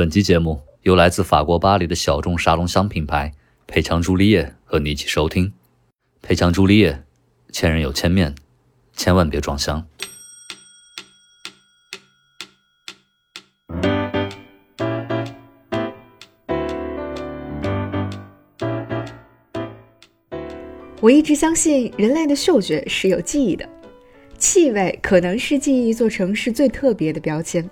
本期节目由来自法国巴黎的小众沙龙香品牌佩强朱丽叶和你一起收听。佩强朱丽叶，千人有千面，千万别撞香。我一直相信人类的嗅觉是有记忆的，气味可能是记忆一座城市最特别的标签。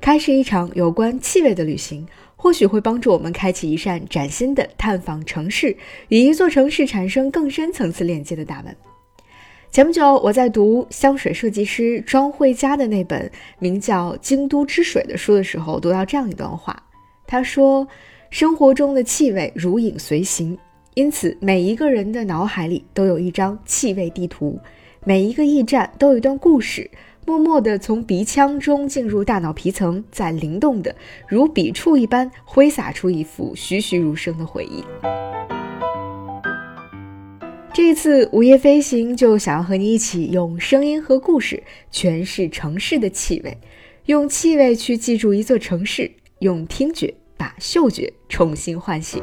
开始一场有关气味的旅行，或许会帮助我们开启一扇崭新的探访城市与一座城市产生更深层次链接的大门。前不久，我在读香水设计师庄慧佳的那本名叫《京都之水》的书的时候，读到这样一段话。他说：“生活中的气味如影随形。”因此，每一个人的脑海里都有一张气味地图，每一个驿站都有一段故事，默默地从鼻腔中进入大脑皮层，在灵动的如笔触一般挥洒出一幅栩栩如生的回忆。这一次午夜飞行就想要和你一起用声音和故事诠释城市的气味，用气味去记住一座城市，用听觉把嗅觉重新唤醒。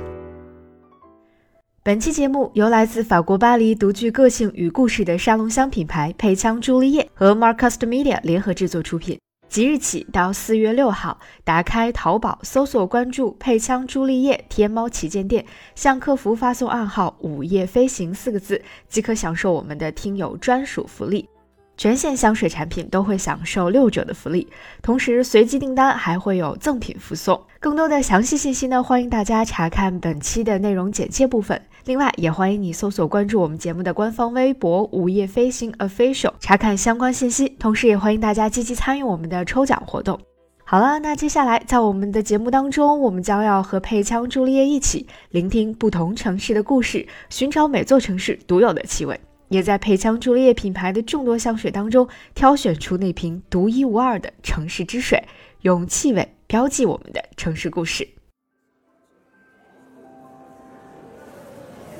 本期节目由来自法国巴黎独具个性与故事的沙龙香品牌佩枪朱丽叶和 Marcus Media 联合制作出品。即日起到四月六号，打开淘宝搜索关注佩枪朱丽叶天猫旗舰店，向客服发送暗号“午夜飞行”四个字，即可享受我们的听友专属福利。全线香水产品都会享受六折的福利，同时随机订单还会有赠品附送。更多的详细信息呢，欢迎大家查看本期的内容简介部分。另外，也欢迎你搜索关注我们节目的官方微博“午夜飞行 official”，查看相关信息。同时，也欢迎大家积极参与我们的抽奖活动。好了，那接下来在我们的节目当中，我们将要和佩枪朱丽叶一起聆听不同城市的故事，寻找每座城市独有的气味。也在佩枪朱丽叶品牌的众多香水当中，挑选出那瓶独一无二的城市之水，用气味标记我们的城市故事。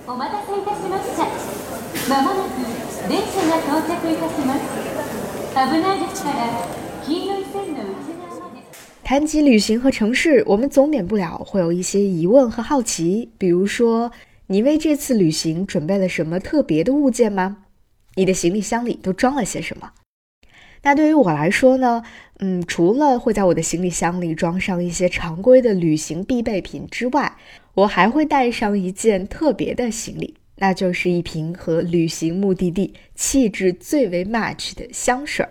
お待たせいたしました。まもなく電車が到着いたします。危ないですから黄色い線の内側まで。谈及旅行和城市，我们总免不了会有一些疑问和好奇，比如说。你为这次旅行准备了什么特别的物件吗？你的行李箱里都装了些什么？那对于我来说呢？嗯，除了会在我的行李箱里装上一些常规的旅行必备品之外， 我还会带上一件特别的行李，那就是一瓶和旅行目的地气质最为 match 的香水。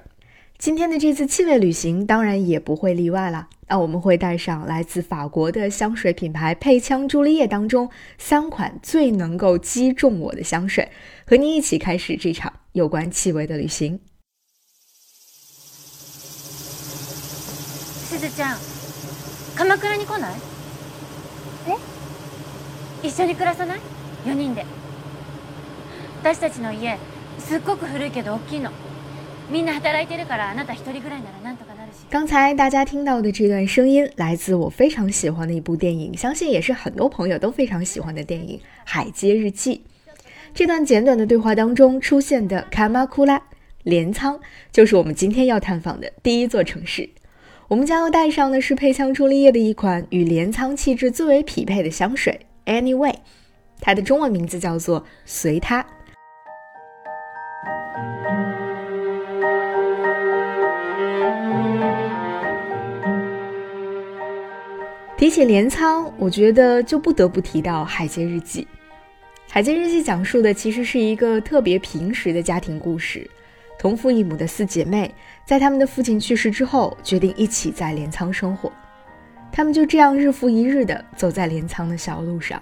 今天的这次气味旅行当然也不会例外了。那我们会带上来自法国的香水品牌佩枪朱丽叶当中三款最能够击中我的香水，和你一起开始这场有关气味的旅行。すずちゃん、鎌倉に来ない？え？ 一緒に暮らさない？四人で。私たちの家すっごく古いけど大きいの。みんな働いてるからあなた一人ぐらいならなんとかなるし。刚才大家听到的这段声音，来自我非常喜欢的一部电影，相信也是很多朋友都非常喜欢的电影《海街日记》。这段简短的对话当中出现的卡马库拉镰仓，就是我们今天要探访的第一座城市。我们将要带上的是配香朱丽叶的一款与镰仓气质最为匹配的香水 ，Anyway，它的中文名字叫做随他。提起镰仓，我觉得就不得不提到《海街日记》。《海街日记》讲述的其实是一个特别平实的家庭故事。同父异母的四姐妹，在他们的父亲去世之后，决定一起在镰仓生活。他们就这样日复一日地走在镰仓的小路上，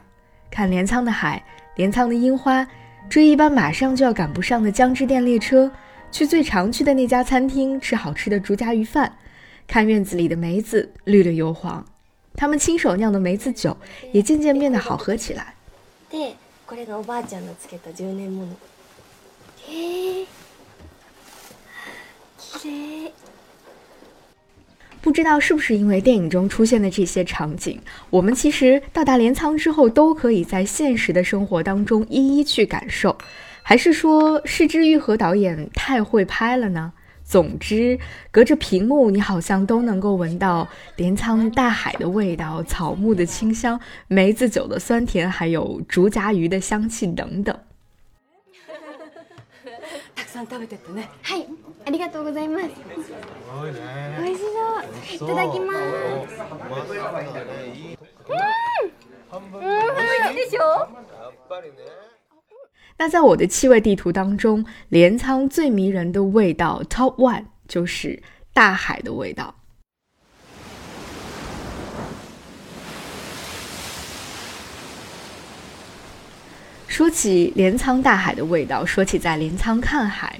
看镰仓的海，镰仓的樱花，追一班马上就要赶不上的江之电列车，去最常去的那家餐厅吃好吃的竹夹鱼饭，看院子里的梅子绿了又黄。他们亲手酿的梅子酒也渐渐变得好喝起来。で、これがおばあちゃんのつけた10年もの。へえ、綺麗。 不知道是不是因为电影中出现的这些场景，我们其实到达镰仓之后，都可以在现实的生活当中一一去感受，还是说是枝裕和导演太会拍了呢？总之，隔着屏幕，你好像都能够闻到镰仓大海的味道、草木的清香、梅子酒的酸甜，还有竹荚鱼的香气等等。さん食べてってねはい、ありがとうございます。美味しそう。いただきます。那在我的气味地图当中，镰仓最迷人的味道 Top One 就是大海的味道。说起镰仓大海的味道，说起在镰仓看海，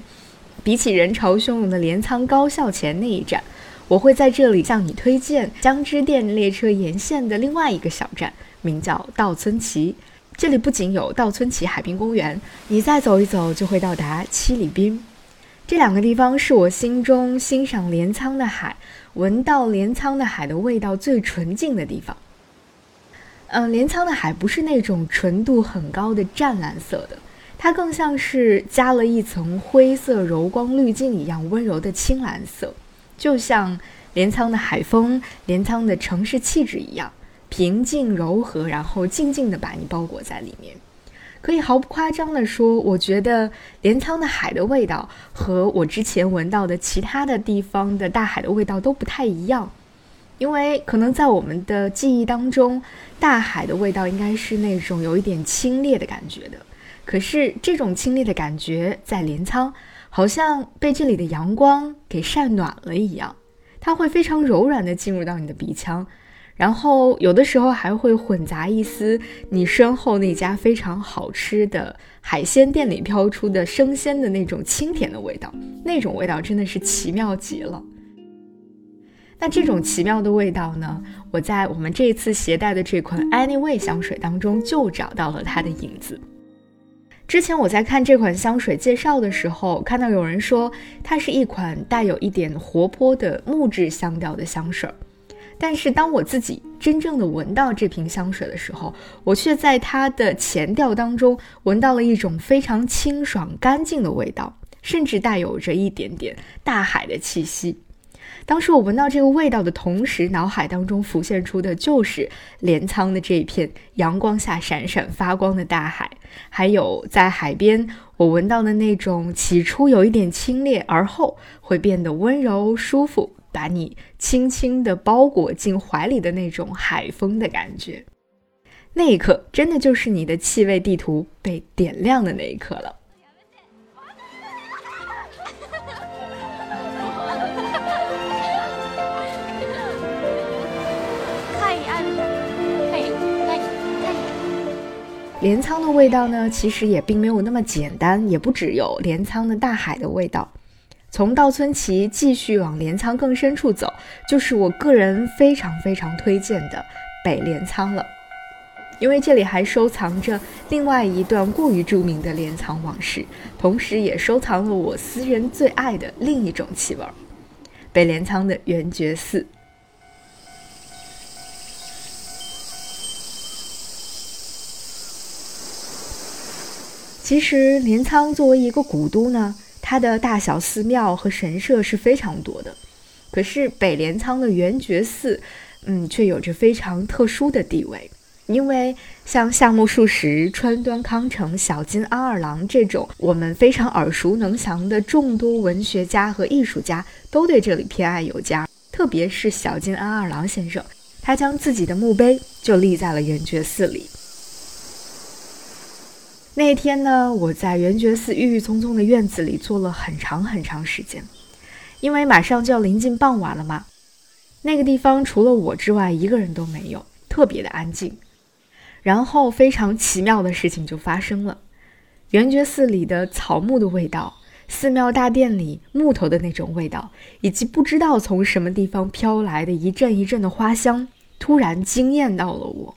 比起人潮汹涌的镰仓高校前那一站，我会在这里向你推荐江之电列车沿线的另外一个小站，名叫稻村崎。这里不仅有稻村崎海滨公园，你再走一走就会到达七里滨。这两个地方是我心中欣赏镰仓的海、闻到镰仓的海的味道最纯净的地方。嗯，镰仓的海不是那种纯度很高的湛蓝色的，它更像是加了一层灰色柔光滤镜一样温柔的青蓝色，就像镰仓的海风、镰仓的城市气质一样。平静柔和，然后静静地把你包裹在里面。可以毫不夸张地说，我觉得镰仓的海的味道和我之前闻到的其他的地方的大海的味道都不太一样。因为可能在我们的记忆当中，大海的味道应该是那种有一点清冽的感觉的。可是这种清冽的感觉在镰仓，好像被这里的阳光给晒暖了一样，它会非常柔软的进入到你的鼻腔。然后有的时候还会混杂一丝你身后那家非常好吃的海鲜店里飘出的生鲜的那种清甜的味道，那种味道真的是奇妙极了。那这种奇妙的味道呢，我在我们这次携带的这款 Anyway 香水当中就找到了它的影子。之前我在看这款香水介绍的时候，看到有人说它是一款带有一点活泼的木质香调的香水。但是当我自己真正的闻到这瓶香水的时候，我却在它的前调当中闻到了一种非常清爽干净的味道，甚至带有着一点点大海的气息。当时我闻到这个味道的同时，脑海当中浮现出的就是镰仓的这一片阳光下闪闪发光的大海，还有在海边我闻到的那种起初有一点清冽，而后会变得温柔舒服。把你轻轻地包裹进怀里的那种海风的感觉，那一刻真的就是你的气味地图被点亮的那一刻了。镰仓的味道呢，其实也并没有那么简单，也不只有镰仓的大海的味道。从稻村崎继续往镰仓更深处走，就是我个人非常非常推荐的北镰仓了，因为这里还收藏着另外一段过于著名的镰仓往事，同时也收藏了我私人最爱的另一种气味——北镰仓的圆觉寺。其实镰仓作为一个古都呢。它的大小寺庙和神社是非常多的，可是北镰仓的圆觉寺，嗯，却有着非常特殊的地位。因为像夏目漱石、川端康成、小津安二郎这种我们非常耳熟能详的众多文学家和艺术家，都对这里偏爱有加。特别是小津安二郎先生，他将自己的墓碑就立在了圆觉寺里。那天呢，我在圆觉寺郁郁葱葱的院子里坐了很长很长时间，因为马上就要临近傍晚了嘛。那个地方除了我之外，一个人都没有，特别的安静。然后非常奇妙的事情就发生了，圆觉寺里的草木的味道，寺庙大殿里木头的那种味道，以及不知道从什么地方飘来的一阵一阵的花香，突然惊艳到了我。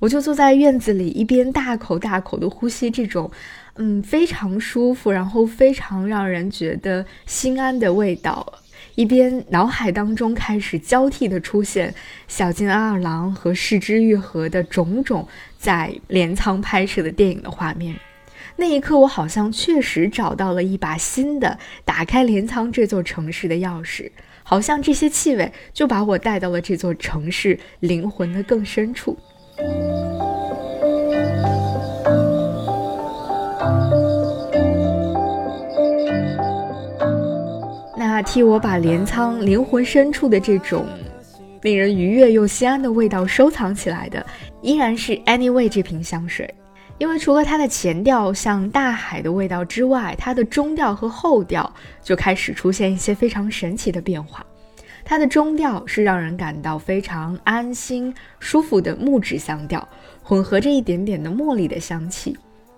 我就坐在院子里，一边大口大口的呼吸这种，嗯，非常舒服，然后非常让人觉得心安的味道，一边脑海当中开始交替的出现小津安二郎和市之愈合的种种在镰仓拍摄的电影的画面。那一刻，我好像确实找到了一把新的打开镰仓这座城市的钥匙，好像这些气味就把我带到了这座城市灵魂的更深处。那替我把镰仓灵魂深处的这种令人愉悦又心安的味道收藏起来的，依然是 Anyway 这瓶香水。因为除了它的前调像大海的味道之外，它的中调和后调就开始出现一些非常神奇的变化。它的中调是让人感到非常安心、舒服的木质香调，混合着一点点的茉莉的香气；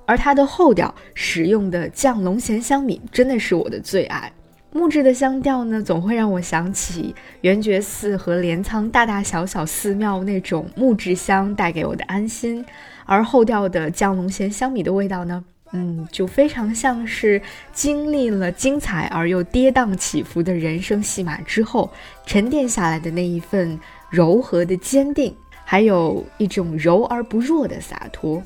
而它的后调使用的降龙涎香米真的是我的最爱。木质的香调呢，总会让我想起圆觉寺和镰仓大大小小寺庙那种木质香带给我的安心。而后调的降龙涎香米的味道呢，嗯，就非常像是经历了精彩而又跌宕起伏的人生戏码之后沉淀下来的那一份柔和的坚定，还有一种柔而不弱的洒脱，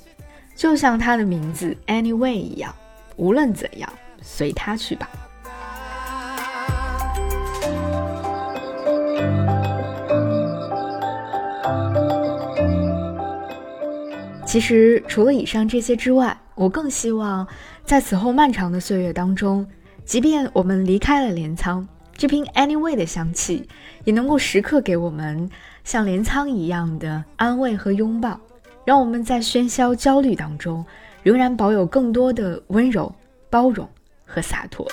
就像他的名字 Anyway 一样，无论怎样，随他去吧。其实，除了以上这些之外，我更希望在此后漫长的岁月当中，即便我们离开了镰仓，这瓶 Anyway 的香气也能够时刻给我们像镰仓一样的安慰和拥抱，让我们在喧嚣焦虑当中，仍然保有更多的温柔、包容和洒脱。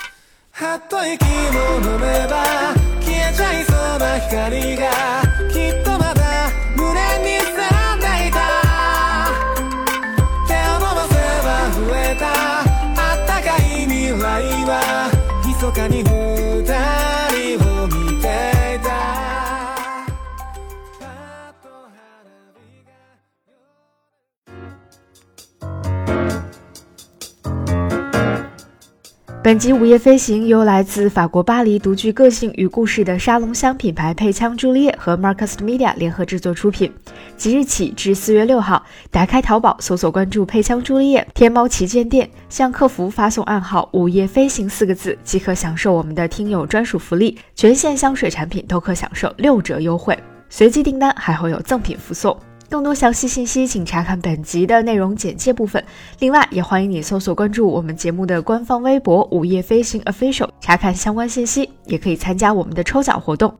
本集《午夜飞行》由来自法国巴黎、独具个性与故事的沙龙香品牌佩枪朱丽叶和 Marcus Media 联合制作出品。即日起至四月六号，打开淘宝搜索关注佩枪朱丽叶天猫旗舰店，向客服发送暗号“午夜飞行”四个字，即可享受我们的听友专属福利，全线香水产品都可享受六折优惠，随机订单还会有赠品附送。更多详细信息，请查看本集的内容简介部分。另外，也欢迎你搜索关注我们节目的官方微博“午夜飞行 official”，查看相关信息，也可以参加我们的抽奖活动。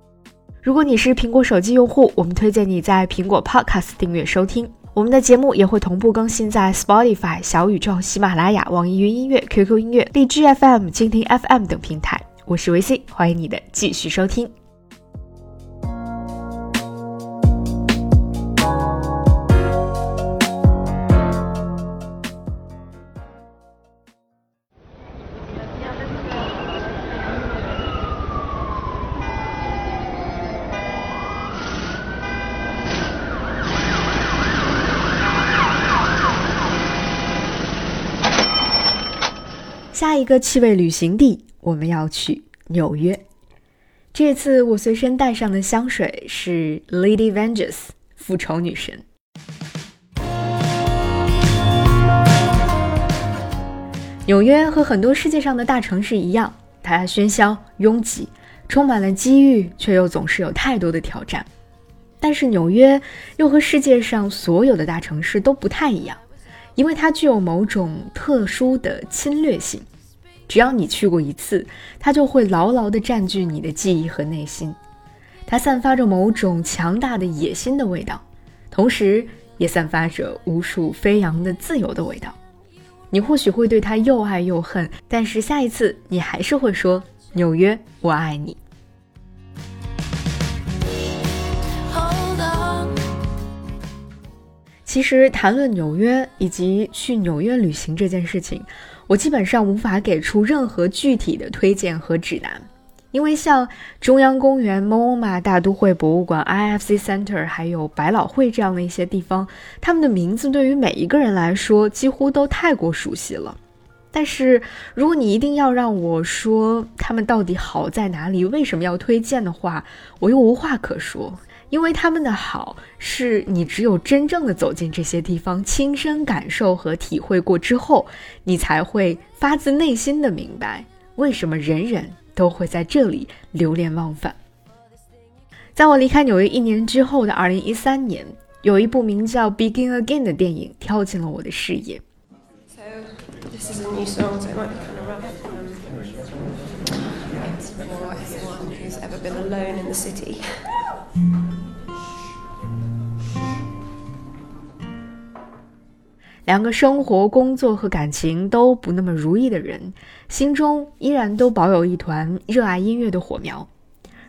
如果你是苹果手机用户，我们推荐你在苹果 Podcast 订阅收听我们的节目，也会同步更新在 Spotify、小宇宙、喜马拉雅、网易云音乐、QQ 音乐、荔枝 FM、蜻蜓 FM 等平台。我是维 C，欢迎你的继续收听。下一个气味旅行地，我们要去纽约。这次我随身带上的香水是 Lady Vengeance 复仇女神。纽约和很多世界上的大城市一样，它喧嚣拥挤，充满了机遇，却又总是有太多的挑战。但是纽约又和世界上所有的大城市都不太一样。因为它具有某种特殊的侵略性，只要你去过一次，它就会牢牢地占据你的记忆和内心。它散发着某种强大的野心的味道，同时也散发着无数飞扬的自由的味道。你或许会对它又爱又恨，但是下一次你还是会说：“纽约，我爱你。”其实谈论纽约以及去纽约旅行这件事情，我基本上无法给出任何具体的推荐和指南，因为像中央公园、MoMA 大都会博物馆、IFC Center，还有百老汇这样的一些地方，他们的名字对于每一个人来说几乎都太过熟悉了。但是如果你一定要让我说他们到底好在哪里，为什么要推荐的话，我又无话可说。因为他们的好是你只有真正的走进这些地方，亲身感受和体会过之后，你才会发自内心的明白为什么人人都会在这里流连忘返。在我离开纽约一年之后的二零一三年，有一部名叫《Begin Again》的电影跳进了我的视野。两个生活、工作和感情都不那么如意的人，心中依然都保有一团热爱音乐的火苗。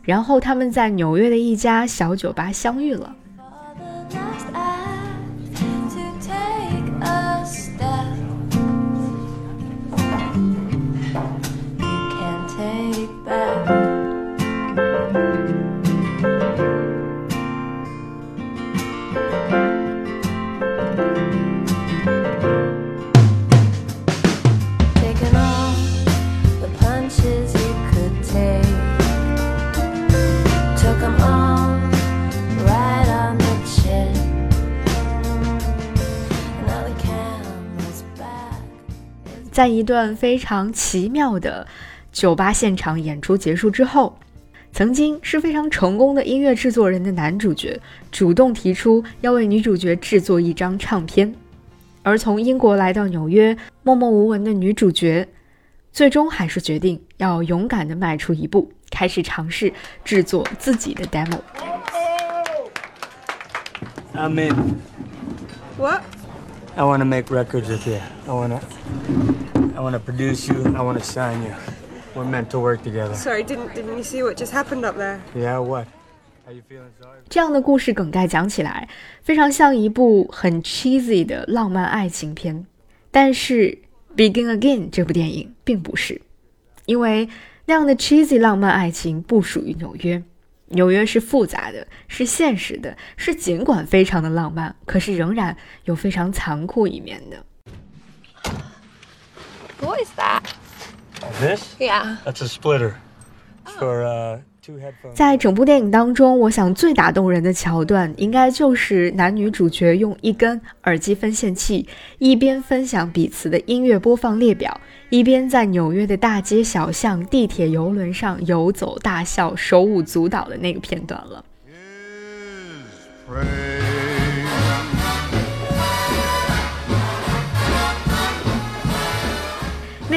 然后他们在纽约的一家小酒吧相遇了。在一段非常奇妙的酒吧现场演出结束之后，曾经是非常成功的音乐制作人的男主角主动提出要为女主角制作一张唱片，而从英国来到纽约默默无闻的女主角，最终还是决定要勇敢地迈出一步，开始尝试制作自己的 demo。I'm in. What? I want to make records with you. I want to. I want to produce you. I want to sign you. We're meant to work together. Sorry, didn't didn't you see what just happened up there? Yeah. What? How you feeling? Sorry. 这样的故事梗概讲起来，非常像一部很 cheesy 的浪漫爱情片。但是《Begin Again》这部电影并不是，因为那样的 cheesy 浪漫爱情不属于纽约。纽约是复杂的，是现实的，是尽管非常的浪漫，可是仍然有非常残酷一面的。What is that? This? Yeah. That's a splitter. For uh, two headphones. 在整部电影当中，我想最打动人的桥段，应该就是男女主角用一根耳机分线器，一边分享彼此的音乐播放列表，一边在纽约的大街小巷、地铁、游轮上游走大笑、手舞足蹈的那个片段了。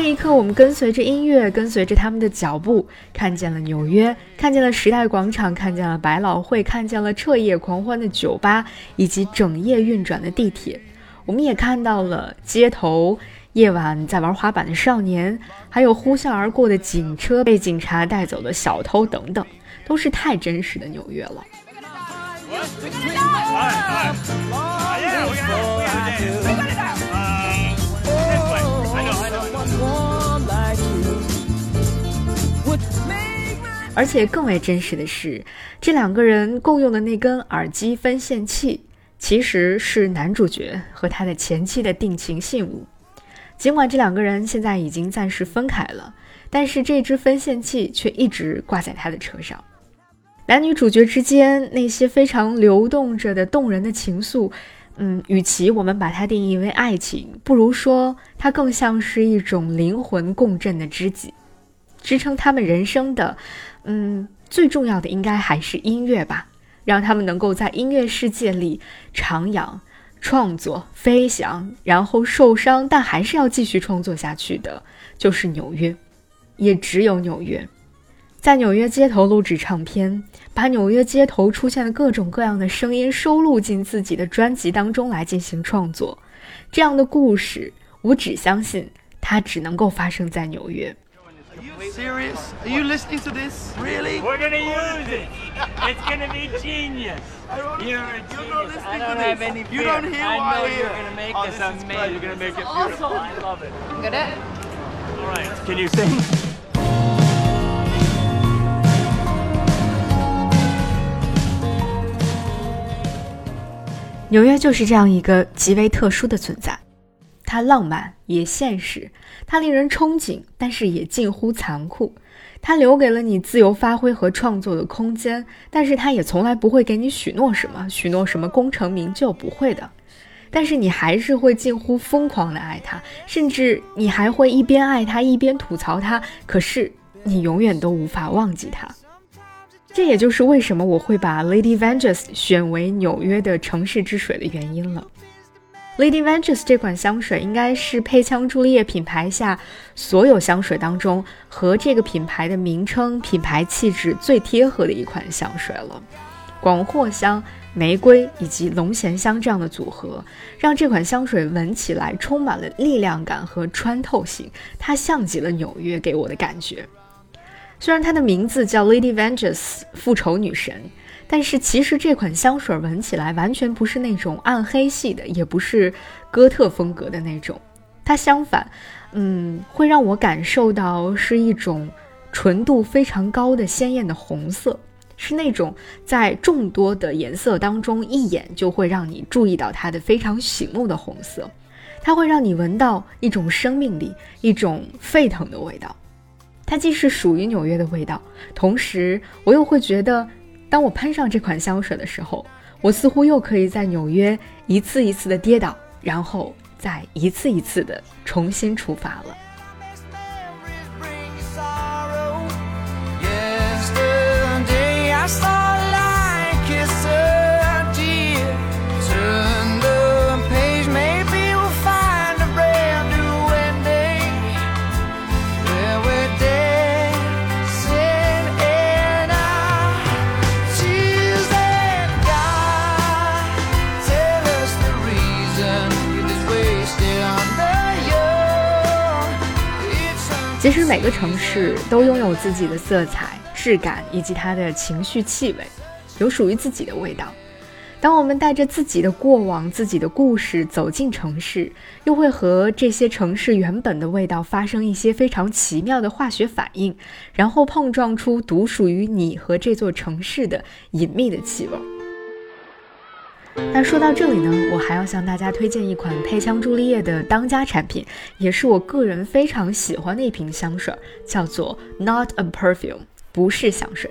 那一刻，我们跟随着音乐，跟随着他们的脚步，看见了纽约，看见了时代广场，看见了百老汇，看见了彻夜狂欢的酒吧，以及整夜运转的地铁。我们也看到了街头夜晚在玩滑板的少年，还有呼啸而过的警车、被警察带走的小偷等等，都是太真实的纽约了。而且更为真实的是，这两个人共用的那根耳机分线器，其实是男主角和他的前妻的定情信物。尽管这两个人现在已经暂时分开了，但是这支分线器却一直挂在他的车上。男女主角之间那些非常流动着的动人的情愫，嗯，与其我们把它定义为爱情，不如说它更像是一种灵魂共振的知己，支撑他们人生的。嗯，最重要的应该还是音乐吧，让他们能够在音乐世界里徜徉、创作、飞翔，然后受伤，但还是要继续创作下去的，就是纽约，也只有纽约，在纽约街头录制唱片，把纽约街头出现的各种各样的声音收录进自己的专辑当中来进行创作。这样的故事，我只相信它只能够发生在纽约。Serious? Are you listening to this? Really? We're gonna use it. It's gonna be genius. You're a You're not genius. listening I to don't this. have any You fear. don't hear I what know I you're hear. gonna make Oh, this this is great. amazing. You're gonna make it awesome. I love it. Got it? All right. Can you sing? 纽约就是这样一个极为特殊的存在， 它浪漫也现实，它令人憧憬，但是也近乎残酷。它留给了你自由发挥和创作的空间，但是它也从来不会给你许诺什么，许诺什么功成名就，不会的。但是你还是会近乎疯狂的爱它，甚至你还会一边爱它一边吐槽它。可是你永远都无法忘记它。这也就是为什么我会把 Lady Vengeance 选为纽约的城市之水的原因了。Lady Vengeance 这款香水应该是配枪朱丽叶品牌下所有香水当中和这个品牌的名称、品牌气质最贴合的一款香水了。广藿香、玫瑰以及龙涎香这样的组合，让这款香水闻起来充满了力量感和穿透性，它像极了纽约给我的感觉。虽然它的名字叫 Lady Vengeance 复仇女神，但是其实这款香水闻起来完全不是那种暗黑系的，也不是哥特风格的那种。它相反，嗯，会让我感受到是一种纯度非常高的鲜艳的红色，是那种在众多的颜色当中一眼就会让你注意到它的非常醒目的红色。它会让你闻到一种生命力，一种沸腾的味道。它既是属于纽约的味道，同时我又会觉得，当我喷上这款香水的时候，我似乎又可以在纽约一次一次的跌倒，然后再一次一次的重新出发了。其实每个城市都拥有自己的色彩、质感以及它的情绪气味，有属于自己的味道。当我们带着自己的过往、自己的故事走进城市，又会和这些城市原本的味道发生一些非常奇妙的化学反应，然后碰撞出独属于你和这座城市的隐秘的气味。那说到这里呢，我还要向大家推荐一款配枪朱丽叶的当家产品，也是我个人非常喜欢的一瓶香水，叫做 Not a Perfume，不是香水。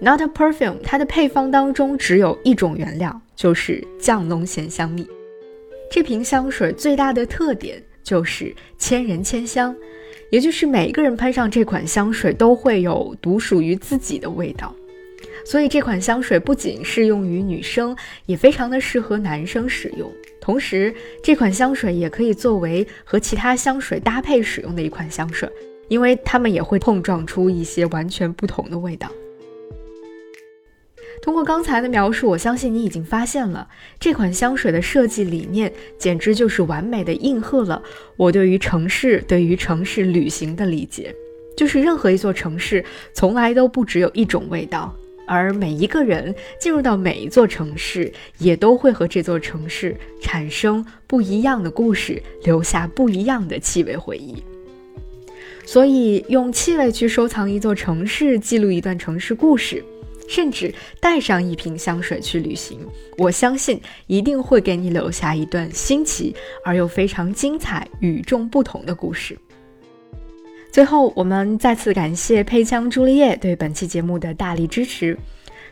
Not a Perfume，它的配方当中只有一种原料，就是降龙涎香蜜。这瓶香水最大的特点就是千人千香，也就是每个人喷上这款香水都会有独属于自己的味道。所以这款香水不仅适用于女生，也非常的适合男生使用。同时，这款香水也可以作为和其他香水搭配使用的一款香水，因为它们也会碰撞出一些完全不同的味道。通过刚才的描述，我相信你已经发现了这款香水的设计理念，简直就是完美的应和了我对于城市、对于城市旅行的理解，就是任何一座城市从来都不只有一种味道。而每一个人进入到每一座城市，也都会和这座城市产生不一样的故事，留下不一样的气味回忆。所以，用气味去收藏一座城市，记录一段城市故事，甚至带上一瓶香水去旅行，我相信一定会给你留下一段新奇而又非常精彩、与众不同的故事。最后，我们再次感谢配枪朱丽叶对本期节目的大力支持。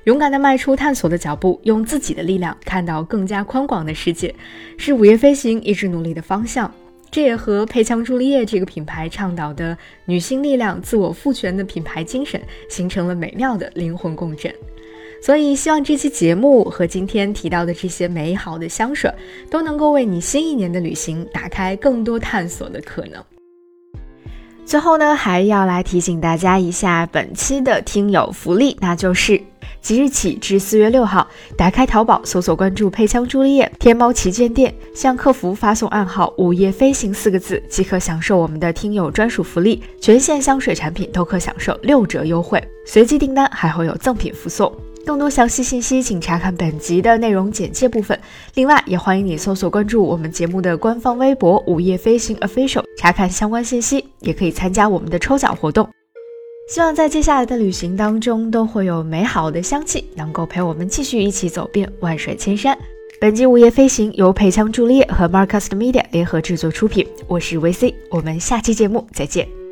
勇敢的迈出探索的脚步，用自己的力量看到更加宽广的世界，是午夜飞行一直努力的方向。这也和配枪朱丽叶这个品牌倡导的女性力量、自我赋权的品牌精神形成了美妙的灵魂共振。所以，希望这期节目和今天提到的这些美好的香水，都能够为你新一年的旅行打开更多探索的可能。最后呢，还要来提醒大家一下本期的听友福利，那就是即日起至四月六号，打开淘宝搜索关注“配枪朱丽叶”天猫旗舰店，向客服发送暗号“午夜飞行”四个字，即可享受我们的听友专属福利，全线香水产品都可享受六折优惠，随机订单还会有赠品附送。更多详细信息，请查看本集的内容简介部分。另外，也欢迎你搜索关注我们节目的官方微博“午夜飞行 official”，查看相关信息，也可以参加我们的抽奖活动。希望在接下来的旅行当中，都会有美好的香气，能够陪我们继续一起走遍万水千山。本集午夜飞行由配枪朱丽叶和 Marcus Media 联合制作出品，我是 VC，我们下期节目再见。